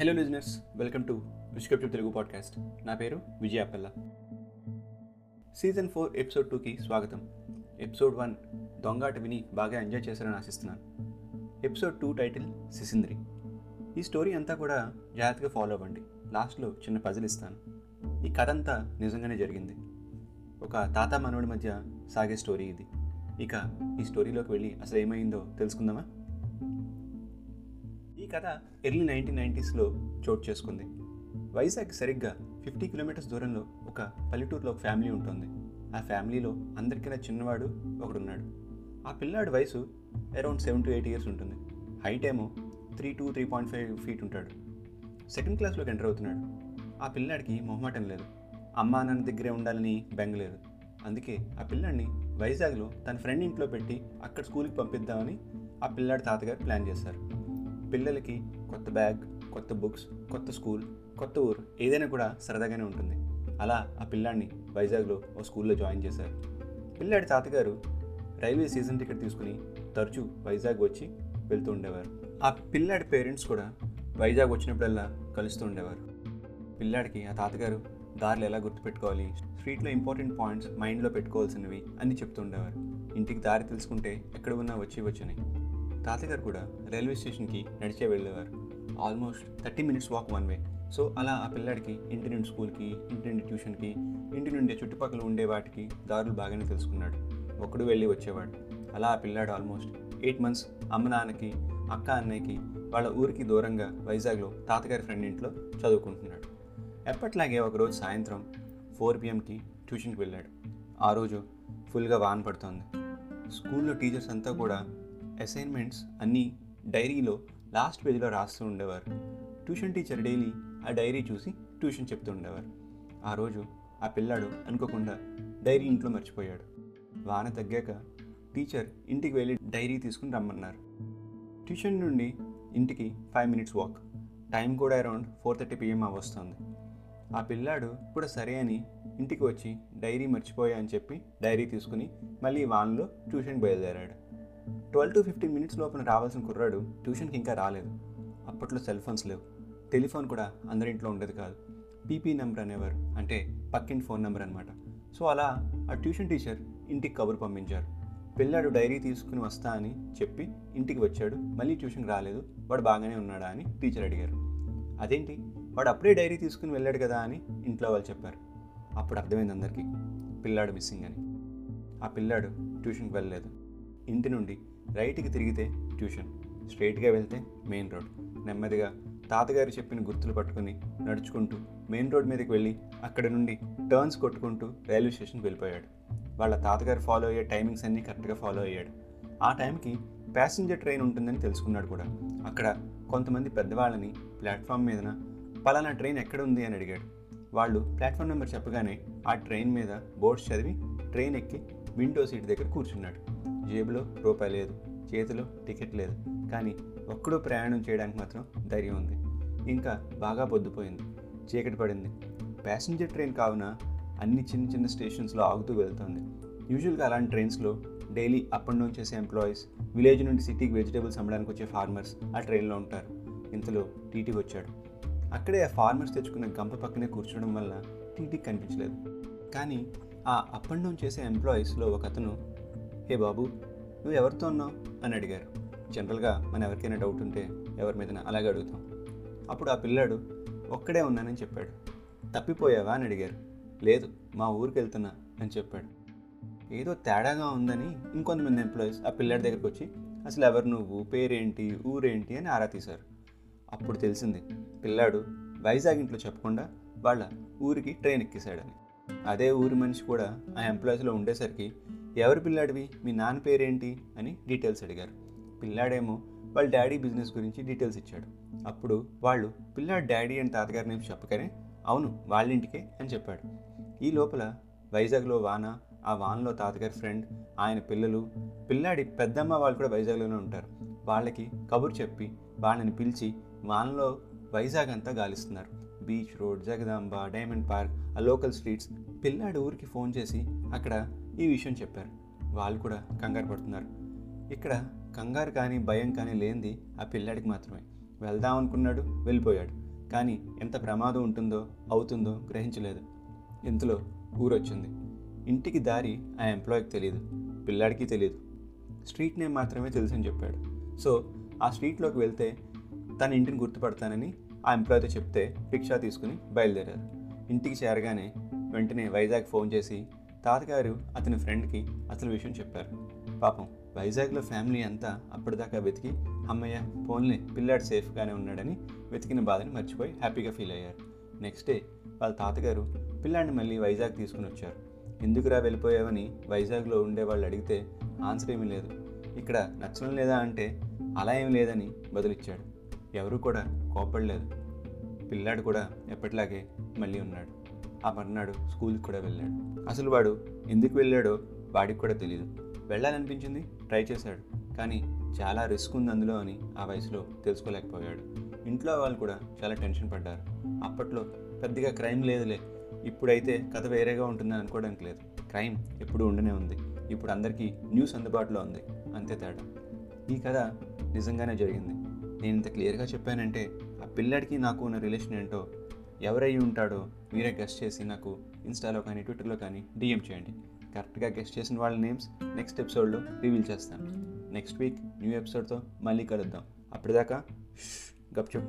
Hello listeners welcome to విష్కప్టివ్ Telugu podcast నా పేరు Vijaya Appalla. Season four episode టూకి స్వాగతం. ఎపిసోడ్ వన్ దొంగాట విని బాగా ఎంజాయ్ చేశారని ఆశిస్తున్నాను. ఎపిసోడ్ టూ టైటిల్ సిసింద్రి ఈ స్టోరీ అంతా కూడా జాగ్రత్తగా ఫాలో అవ్వండి. లాస్ట్లో చిన్న పజిల్ ఇస్తాను. ఈ కథ అంతా నిజంగానే జరిగింది. ఒక తాత మనవడి మధ్య సాగే స్టోరీ ఇది. ఇక ఈ స్టోరీలోకి వెళ్ళి అసలు ఏమైందో తెలుసుకుందామా? ఈ కథ ఎర్లీ నైన్టీన్ నైంటీస్లో చోటు చేసుకుంది. వైజాగ్ సరిగ్గా ఫిఫ్టీ కిలోమీటర్స్ దూరంలో ఒక పల్లెటూరులో ఒక ఫ్యామిలీ ఉంటుంది. ఆ ఫ్యామిలీలో అందరికైనా చిన్నవాడు ఒకడున్నాడు. ఆ పిల్లాడి వయసు around seven to eight years ఉంటుంది. హైట్ ఏమో three to three point five feet ఉంటాడు. సెకండ్ క్లాస్లోకి ఎంటర్ అవుతున్నాడు. ఆ పిల్లాడికి మొహమాటం లేదు. అమ్మా నాన్న దగ్గరే ఉండాలని బెంగ లేదు. అందుకే ఆ పిల్లాడిని వైజాగ్లో తన ఫ్రెండ్ ఇంట్లో పెట్టి అక్కడ స్కూల్కి పంపిద్దామని ఆ పిల్లాడి తాతగారు ప్లాన్ చేశారు పిల్లలకి కొత్త బ్యాగ్ కొత్త బుక్స్ కొత్త స్కూల్ కొత్త ఊరు ఏదైనా కూడా సరదాగానే ఉంటుంది. అలా ఆ పిల్లాడిని వైజాగ్లో ఓ స్కూల్లో జాయిన్ చేశారు. పిల్లాడి తాతగారు రైల్వే సీజన్ టికెట్ తీసుకుని తరచూ వైజాగ్ వచ్చి వెళ్తూ ఉండేవారు. ఆ పిల్లాడి పేరెంట్స్ కూడా వైజాగ్ వచ్చినప్పుడల్లా కలుస్తూ ఉండేవారు. పిల్లాడికి ఆ తాతగారు దారులు ఎలా గుర్తుపెట్టుకోవాలి స్ట్రీట్లో ఇంపార్టెంట్ పాయింట్స్ మైండ్లో పెట్టుకోవాల్సినవి అన్నీ చెప్తూ ఉండేవారు. ఇంటికి దారి తెలుసుకుంటే ఎక్కడ ఉన్నా వచ్చి వచ్చని. తాతగారు కూడా రైల్వే స్టేషన్కి నడిచే వెళ్ళేవారు. Almost thirty minutes walk one way. So అలా ఆ పిల్లాడికి ఇంటి నుండి స్కూల్కి ఇంటి నుండి ట్యూషన్కి ఇంటి నుండి చుట్టుపక్కల ఉండే వాటికి దారులు బాగానే తెలుసుకున్నాడు. ఒక్కడు వెళ్ళి వచ్చేవాడు. అలా ఆ పిల్లాడు ఆల్మోస్ట్ ఎయిట్ మంత్స్ అమ్మ నాన్నకి అక్క అన్నయ్యకి వాళ్ళ ఊరికి దూరంగా వైజాగ్లో తాతగారి ఫ్రెండ్ ఇంట్లో చదువుకుంటున్నాడు. ఎప్పట్లాగే ఒకరోజు సాయంత్రం ఫోర్ పిఎంకి ట్యూషన్కి వెళ్ళాడు. ఆ రోజు ఫుల్గా వాన్ పడుతోంది. స్కూల్లో టీచర్స్ అంతా కూడా అసైన్మెంట్స్ అన్నీ డైరీలో లాస్ట్ పేజీలో రాస్తూ ఉండేవారు. ట్యూషన్ టీచర్ డైలీ ఆ డైరీ చూసి ట్యూషన్ చెప్తూ ఉండేవారు. ఆ రోజు ఆ పిల్లాడు అనుకోకుండా డైరీ ఇంట్లో మర్చిపోయాడు. వాన తగ్గాక టీచర్ ఇంటికి వెళ్ళి డైరీ తీసుకుని రమ్మన్నారు. ట్యూషన్ నుండి ఇంటికి ఫైవ్ మినిట్స్ వాక్. టైం కూడా అరౌండ్ ఫోర్ థర్టీ పిఎం వస్తుంది. ఆ పిల్లాడు కూడా సరే అని ఇంటికి వచ్చి డైరీ మర్చిపోయా అని చెప్పి డైరీ తీసుకుని మళ్ళీ వాన్లో ట్యూషన్ బయలుదేరాడు. ట్వెల్వ్ టు ఫిఫ్టీన్ మినిట్స్ లోపల రావాల్సిన కుర్రాడు ట్యూషన్కి ఇంకా రాలేదు. అప్పట్లో సెల్ ఫోన్స్ లేవు. టెలిఫోన్ కూడా అందరింట్లో ఉండేది కాదు. పీపీ నెంబర్ అనేవారు. అంటే పక్కింటి ఫోన్ నెంబర్ అనమాట సో అలా ఆ ట్యూషన్ టీచర్ ఇంటికి కబురు పంపించారు. పిల్లాడు డైరీ తీసుకుని వస్తా అని చెప్పి ఇంటికి వచ్చాడు. మళ్ళీ ట్యూషన్కి రాలేదు. వాడు బాగానే ఉన్నాడా అని టీచర్ అడిగారు. అదేంటి? వాడు అప్పుడే డైరీ తీసుకుని వెళ్ళాడు కదా అని ఇంట్లో వాళ్ళు చెప్పారు. అప్పుడు అర్థమైంది అందరికీ. పిల్లాడు మిస్సింగ్ అని. ఆ పిల్లాడు ట్యూషన్కి వెళ్ళలేదు. ఇంటి నుండి రైట్కి తిరిగితే ట్యూషన్ స్ట్రైట్గా వెళ్తే మెయిన్ రోడ్. నెమ్మదిగా తాతగారు చెప్పిన గుర్తులు పట్టుకుని నడుచుకుంటూ మెయిన్ రోడ్ మీదకి వెళ్ళి అక్కడ నుండి టర్న్స్ కొట్టుకుంటూ రైల్వే స్టేషన్కి వెళ్ళిపోయాడు. వాళ్ళ తాతగారు ఫాలో అయ్యే టైమింగ్స్ అన్నీ కరెక్ట్గా ఫాలో అయ్యాడు. ఆ టైంకి ప్యాసింజర్ ట్రైన్ ఉంటుందని తెలుసుకున్నాడు కూడా. అక్కడ కొంతమంది పెద్దవాళ్ళని ప్లాట్ఫామ్ మీదన పలానా ట్రైన్ ఎక్కడ ఉంది? అని అడిగాడు. వాళ్ళు ప్లాట్ఫామ్ నెంబర్ చెప్పగానే ఆ ట్రైన్ మీద బోర్డ్స్ చదివి ట్రైన్ ఎక్కి విండో సీట్ దగ్గర కూర్చున్నాడు. జేబులో రూపాయి లేదు చేతిలో టికెట్ లేదు. కానీ ఒక్కడూ ప్రయాణం చేయడానికి మాత్రం ధైర్యం ఉంది. ఇంకా బాగా పొద్దుపోయింది. చీకటి పడింది. ప్యాసింజర్ ట్రైన్ కావున అన్ని చిన్న చిన్న స్టేషన్స్లో ఆగుతూ వెళ్తుంది. యూజువల్గా అలాంటి ట్రైన్స్లో డైలీ అప్ అండ్ డౌన్ చేసే ఎంప్లాయీస్ విలేజ్ నుండి సిటీకి వెజిటేబుల్స్ అమ్మడానికి వచ్చే ఫార్మర్స్ ఆ ట్రైన్లో ఉంటారు. ఇంతలో టీటీ వచ్చాడు. అక్కడే ఆ ఫార్మర్స్ తెచ్చుకున్న గంప పక్కనే కూర్చోవడం వల్ల టీటీకి కనిపించలేదు. కానీ ఆ అప్ అండ్ డౌన్ చేసే ఎంప్లాయీస్లో ఒక అతను హే బాబు నువ్వు ఎవరితో ఉన్నావు? అని అడిగారు. జనరల్గా మన ఎవరికైనా డౌట్ ఉంటే ఎవరి మీద అలాగే అడుగుతాం. అప్పుడు ఆ పిల్లాడు ఒక్కడే ఉన్నానని చెప్పాడు. తప్పిపోయావా? అని అడిగారు. లేదు మా ఊరికి వెళ్తున్నా అని చెప్పాడు. ఏదో తేడాగా ఉందని ఇంకొంతమంది ఎంప్లాయీస్ ఆ పిల్లాడి దగ్గరికి వచ్చి అసలు ఎవరు నువ్వు? పేరేంటి? ఊరేంటి? అని ఆరా తీశారు. అప్పుడు తెలిసింది పిల్లాడు వైజాగ్ ఇంట్లో చెప్పకుండా వాళ్ళ ఊరికి ట్రైన్ ఎక్కేశాడని. అదే ఊరి మనిషి కూడా ఆ ఎంప్లాయీస్లో ఉండేసరికి ఎవరి పిల్లాడివి? మీ నాన్న పేరేంటి? అని డీటెయిల్స్ అడిగారు. పిల్లాడేమో వాళ్ళ డాడీ బిజినెస్ గురించి డీటెయిల్స్ ఇచ్చాడు. అప్పుడు వాళ్ళు పిల్లాడు డాడీ అని తాతగారి నేమ్ చెప్పగానే అవును వాళ్ళ ఇంటికే అని చెప్పాడు. ఈ లోపల వైజాగ్లో వాన ఆ వాన్లో తాతగారి ఫ్రెండ్ ఆయన పిల్లలు పిల్లాడి పెద్దమ్మ వాళ్ళు కూడా వైజాగ్లోనే ఉంటారు. వాళ్ళకి కబురు చెప్పి వాళ్ళని పిలిచి వానలో వైజాగ్ అంతా గాలిస్తున్నారు. Beach road Jagadamba Diamond Park ఆ లోకల్ స్ట్రీట్స్. పిల్లాడి ఊరికి ఫోన్ చేసి అక్కడ ఈ విషయం చెప్పారు. వాళ్ళు కూడా కంగారు పడుతున్నారు. ఇక్కడ కంగారు కానీ భయం కానీ లేనిది ఆ పిల్లాడికి మాత్రమే. వెళ్దాం అనుకున్నాడు వెళ్ళిపోయాడు. కానీ ఎంత ప్రమాదం ఉంటుందో అవుతుందో గ్రహించలేదు. ఇంతలో ఊరొచ్చింది ఇంటికి దారి ఆ ఎంప్లాయీకి తెలియదు పిల్లాడికి తెలియదు స్ట్రీట్ నేమ్ మాత్రమే తెలుసని చెప్పాడు. సో ఆ స్ట్రీట్లోకి వెళ్తే తన ఇంటిని గుర్తుపడతానని ఆ ఎంప్లాయీతో చెప్తే రిక్షా తీసుకుని బయలుదేరారు. ఇంటికి చేరగానే వెంటనే వైజాగ్ ఫోన్ చేసి తాతగారు అతని ఫ్రెండ్కి అసలు విషయం చెప్పారు. పాపం వైజాగ్లో ఫ్యామిలీ అంతా అప్పటిదాకా వెతికి అమ్మయ్య ఫోన్లే పిల్లాడు సేఫ్గానే ఉన్నాడని వెతికిన బాధని మర్చిపోయి హ్యాపీగా ఫీల్ అయ్యారు. నెక్స్ట్ డే వాళ్ళ తాతగారు పిల్లాడిని మళ్ళీ వైజాగ్ తీసుకుని వచ్చారు. ఎందుకురా వెళ్ళిపోయావని వైజాగ్లో ఉండే వాళ్ళు అడిగితే ఆన్సర్ ఏమీ లేదు. ఇక్కడ నచ్చడం లేదా అంటే అలా ఏం లేదని బదులిచ్చాడు. ఎవరు కూడా కోపడలేదు పిల్లాడు కూడా ఎప్పటిలాగే మళ్ళీ ఉన్నాడు. ఆ మర్నాడు స్కూల్కి కూడా వెళ్ళాడు. అసలు వాడు ఎందుకు వెళ్ళాడో వాడికి కూడా తెలియదు వెళ్ళాలనిపించింది ట్రై చేశాడు. కానీ చాలా రిస్క్ ఉంది అందులో అని ఆ వయసులో తెలుసుకోలేకపోయాడు. ఇంట్లో వాళ్ళు కూడా చాలా టెన్షన్ పడ్డారు. అప్పట్లో పెద్దగా క్రైమ్ లేదులే. ఇప్పుడైతే కథ వేరేగా ఉంటుందని అనుకోవడానికి లేదు. క్రైమ్ ఎప్పుడు ఉండనే ఉంది. ఇప్పుడు అందరికీ న్యూస్ అందుబాటులో ఉంది. అంతే తేడా. ఈ కథ నిజంగానే జరిగింది. నేను ఇంత క్లియర్గా చెప్పానంటే ఆ పిల్లాడికి నాకు ఉన్న రిలేషన్ ఏంటో ఎవరై ఉంటాడో మీరే గెస్ట్ చేసి నాకు ఇన్స్టాలో కానీ ట్విట్టర్లో కానీ డిఎం చేయండి. కరెక్ట్గా గెస్ట్ చేసిన వాళ్ళ నేమ్స్ నెక్స్ట్ ఎపిసోడ్లో రివీల్ చేస్తాను. నెక్స్ట్ వీక్ న్యూ ఎపిసోడ్తో మళ్ళీ కలుద్దాం. అప్పటిదాకా గప్చుప్